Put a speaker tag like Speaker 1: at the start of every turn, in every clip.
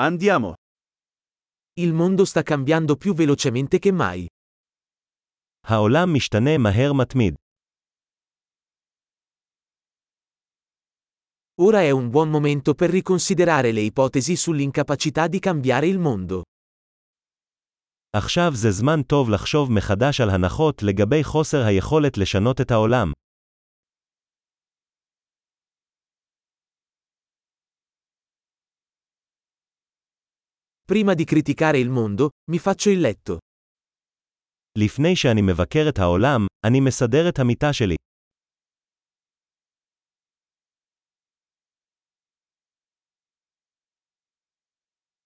Speaker 1: Andiamo.
Speaker 2: Il mondo sta cambiando più velocemente che mai.
Speaker 3: העולם משתנה מהר מתמיד.
Speaker 2: Ora è un buon momento per riconsiderare le ipotesi sull'incapacità di cambiare il mondo.
Speaker 3: עכשיו זה זמן טוב לחשוב מחדש על הנחות לגבי חוסר היכולת לשנות את העולם.
Speaker 2: Prima di criticare il mondo, mi faccio il letto.
Speaker 3: לפני שאני מבקר את העולם, אני מסדר את המיטה שלי.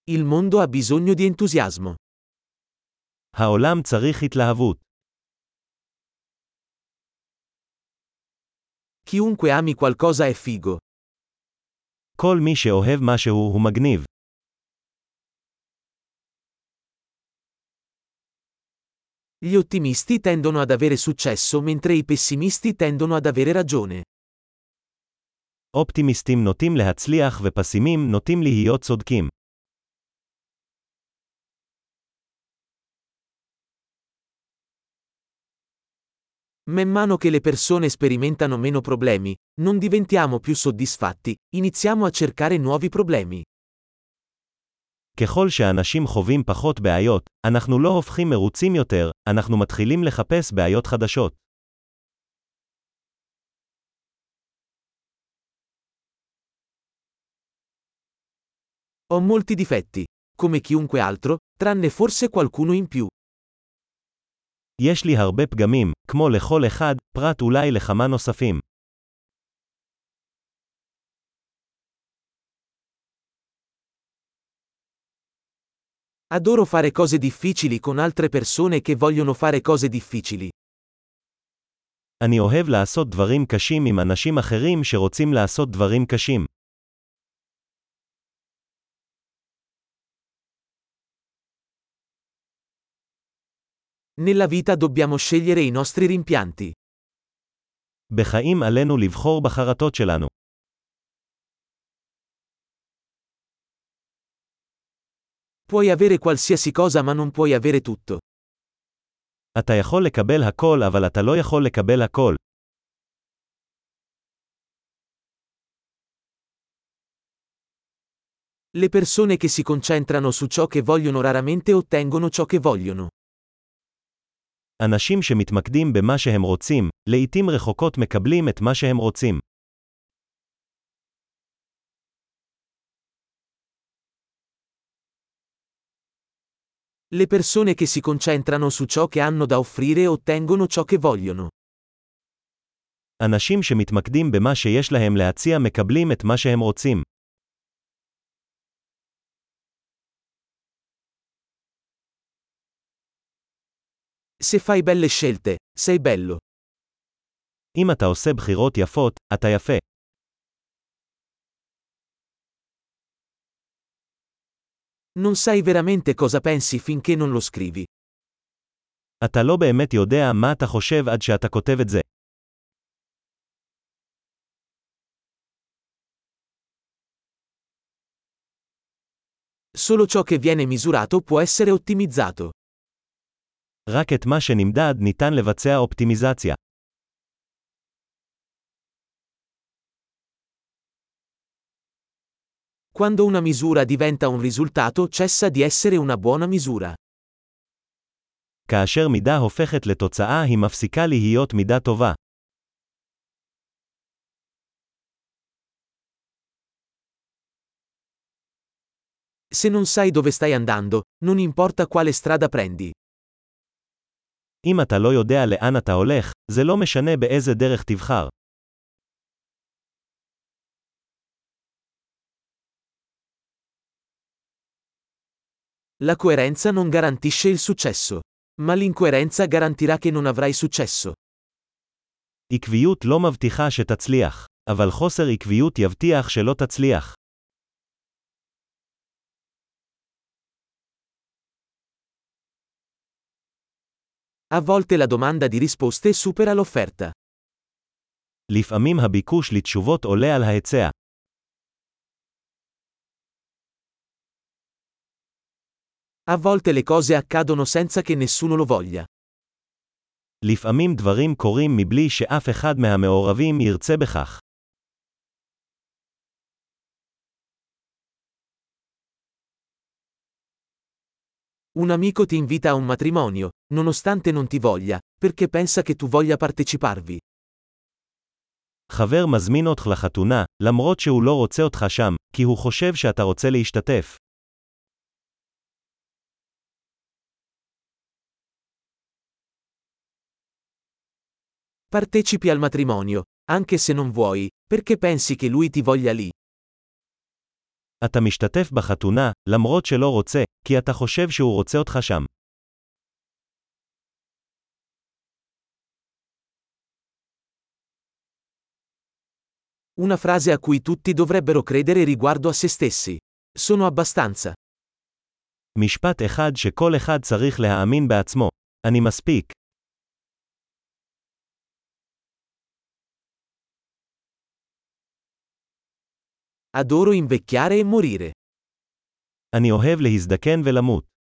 Speaker 2: Il mondo ha bisogno di entusiasmo.
Speaker 3: העולם צריך התלהבות.
Speaker 2: Chiunque ami qualcosa è figo.
Speaker 3: כל מי שאוהב משהו הוא מגניב.
Speaker 2: Gli ottimisti tendono ad avere successo mentre i pessimisti tendono ad avere ragione.
Speaker 3: אופטימיסטים נוטים להצליח ופסימים נוטים להיות צודקים.
Speaker 2: Man mano che le persone sperimentano meno problemi, non diventiamo più soddisfatti, iniziamo a cercare nuovi problemi.
Speaker 3: ככל שאנשים חווים פחות בעיות, אנחנו לא הופכים מרוצים יותר, אנחנו מתחילים לחפש בעיות חדשות.
Speaker 2: Ho molti difetti, come chiunque altro, tranne forse qualcuno in più.
Speaker 3: יש לי הרבה פגמים, כמו לכל אחד, פרט אולי לכמה נוספים.
Speaker 2: Adoro fare cose difficili con altre persone che vogliono fare cose difficili.
Speaker 3: אני אוהב לעשות דברים קשים עם אנשים אחרים שרוצים לעשות דברים קשים.
Speaker 2: Nella vita dobbiamo scegliere i nostri rimpianti.
Speaker 3: בחיים עלינו לבחור בחרטות שלנו.
Speaker 2: Puoi avere qualsiasi cosa ma non puoi avere tutto.
Speaker 3: אתה יכול לקבל הכל אבל אתה לא יכול לקבל הכל.
Speaker 2: Le persone che si concentrano su ciò che vogliono raramente ottengono ciò che vogliono.
Speaker 3: אנשים שמתמקדים במה שהם רוצים, לעתים רחוקות מקבלים את מה שהם רוצים.
Speaker 2: Le persone che si concentrano su ciò che hanno da offrire ottengono ciò che vogliono.
Speaker 3: אנשים שמתמקדים במה שיש להם להציע מקבלים את מה שהם רוצים.
Speaker 2: Se fai belle scelte, sei bello.
Speaker 3: אם אתה עושה בחירות יפות, אתה יפה.
Speaker 2: Non sai veramente cosa pensi finché non lo scrivi.
Speaker 3: אתה לא באמת יודע מה אתה חושב עד שאתה כותב את זה.
Speaker 2: Solo ciò che viene misurato può essere ottimizzato.
Speaker 3: רק את מה שנמדד ניתן לבצע אופטימיזציה.
Speaker 2: Quando una misura diventa un risultato cessa di essere una buona misura.
Speaker 3: כאשר מידה הופכת לתוצאה היא מפסיקה להיות מידה טובה.
Speaker 2: Se non sai dove stai andando, non importa quale strada prendi.
Speaker 3: אם אתה לא יודע לאן אתה הולך, זה לא משנה באיזה דרך תבחר.
Speaker 2: La coerenza non garantisce il successo. Ma l'incoerenza garantirà che non avrai successo.
Speaker 3: עקביות לא מבטיחה שתצליח, אבל חוסר עקביות יבטיח שלא תצליח.
Speaker 2: A volte la domanda di risposte supera l'offerta.
Speaker 3: לפעמים הביקוש לתשובות עולה על ההיצע.
Speaker 2: A volte le cose accadono senza che nessuno lo voglia.
Speaker 3: לפעמים דברים קורים מבלי שאף אחד מהמעורבים ירצה בכך.
Speaker 2: Un amico ti invita a un matrimonio, nonostante non ti voglia, perché pensa che tu voglia parteciparvi.
Speaker 3: חבר מזמין אותך לחתונה, למרות שהוא לא רוצה אותך שם, כי הוא חושב שאתה רוצה להשתתף.
Speaker 2: Partecipi al matrimonio, anche se non vuoi, perché pensi che lui ti voglia lì.
Speaker 3: אתה משתתף בחתונה, למרות שלא רוצה, כי אתה חושב שהוא רוצה אותך שם.
Speaker 2: Una frase a cui tutti dovrebbero credere riguardo a se stessi. Sono abbastanza.
Speaker 3: משפט אחד שכל אחד צריך להאמין בעצמו. אני מספיק.
Speaker 2: Adoro invecchiare e morire.
Speaker 3: אני אוהב להזדקן ולמות.